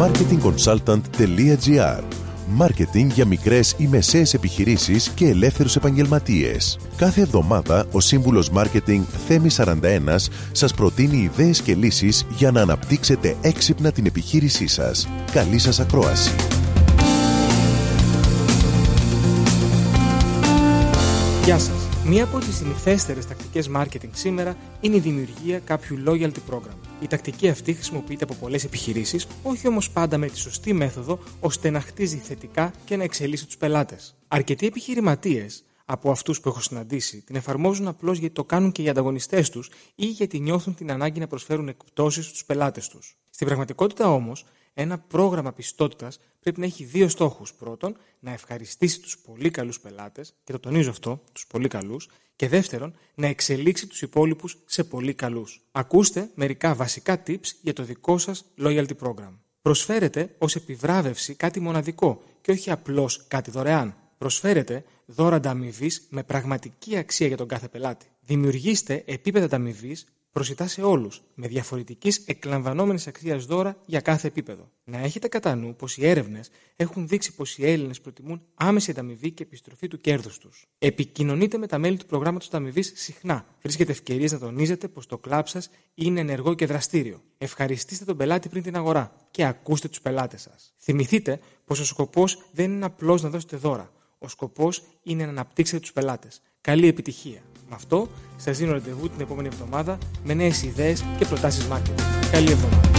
marketingconsultant.gr Μάρκετινγκ για μικρές ή μεσαίες επιχειρήσεις και ελεύθερους επαγγελματίες. Κάθε εβδομάδα ο σύμβουλος Μάρκετινγκ Θέμη 41 σας προτείνει ιδέες και λύσεις για να αναπτύξετε έξυπνα την επιχείρησή σας. Καλή σας ακρόαση. Γεια σας. Μία από τις συνηθέστερες τακτικές marketing σήμερα είναι η δημιουργία κάποιου loyalty program. Η τακτική αυτή χρησιμοποιείται από πολλές επιχειρήσεις, όχι όμως πάντα με τη σωστή μέθοδο ώστε να χτίζει θετικά και να εξελίσσει τους πελάτες. Αρκετοί επιχειρηματίες από αυτούς που έχω συναντήσει την εφαρμόζουν απλώς γιατί το κάνουν και οι ανταγωνιστές τους ή γιατί νιώθουν την ανάγκη να προσφέρουν εκπτώσεις στους πελάτες τους. Στην πραγματικότητα όμως, ένα πρόγραμμα πιστότητας πρέπει να έχει δύο στόχους. Πρώτον, να ευχαριστήσει τους πολύ καλούς πελάτες, και το τονίζω αυτό, τους πολύ καλούς, και δεύτερον, να εξελίξει τους υπόλοιπους σε πολύ καλούς. Ακούστε μερικά βασικά tips για το δικό σας loyalty program. Προσφέρετε ως επιβράβευση κάτι μοναδικό και όχι απλώς κάτι δωρεάν. Προσφέρετε δώρα ανταμοιβής με πραγματική αξία για τον κάθε πελάτη. Δημιουργήστε επίπεδα ανταμοιβής προσιτά σε όλους, με διαφορετικής εκλαμβανόμενης αξίας δώρα για κάθε επίπεδο. Να έχετε κατά νου πως οι έρευνες έχουν δείξει πως οι Έλληνες προτιμούν άμεση ανταμοιβή και επιστροφή του κέρδους τους. Επικοινωνείτε με τα μέλη του προγράμματος ανταμοιβής συχνά. Βρίσκετε ευκαιρίες να τονίζετε πως το κλαμπ σας είναι ενεργό και δραστήριο. Ευχαριστήστε τον πελάτη πριν την αγορά και ακούστε τους πελάτες σας. Θυμηθείτε πως ο σκοπός δεν είναι απλώς να δώσετε δώρα. Ο σκοπός είναι να αναπτύξετε τους πελάτες. Καλή επιτυχία! Με αυτό, σας δίνω ραντεβού την επόμενη εβδομάδα με νέες ιδέες και προτάσεις marketing. Καλή εβδομάδα.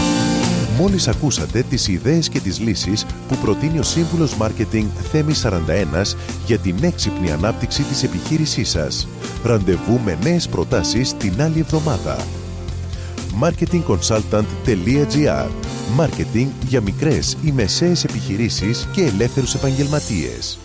Μόλις ακούσατε τις ιδέες και τις λύσεις που προτείνει ο Σύμβουλος Μάρκετινγκ Θέμη 41 για την έξυπνη ανάπτυξη της επιχείρησής σας. Ραντεβού με νέες προτάσεις την άλλη εβδομάδα. marketingconsultant.gr Μάρκετινγκ για μικρές ή μεσαίες επιχειρήσεις και ελεύθερους επαγγελματίες.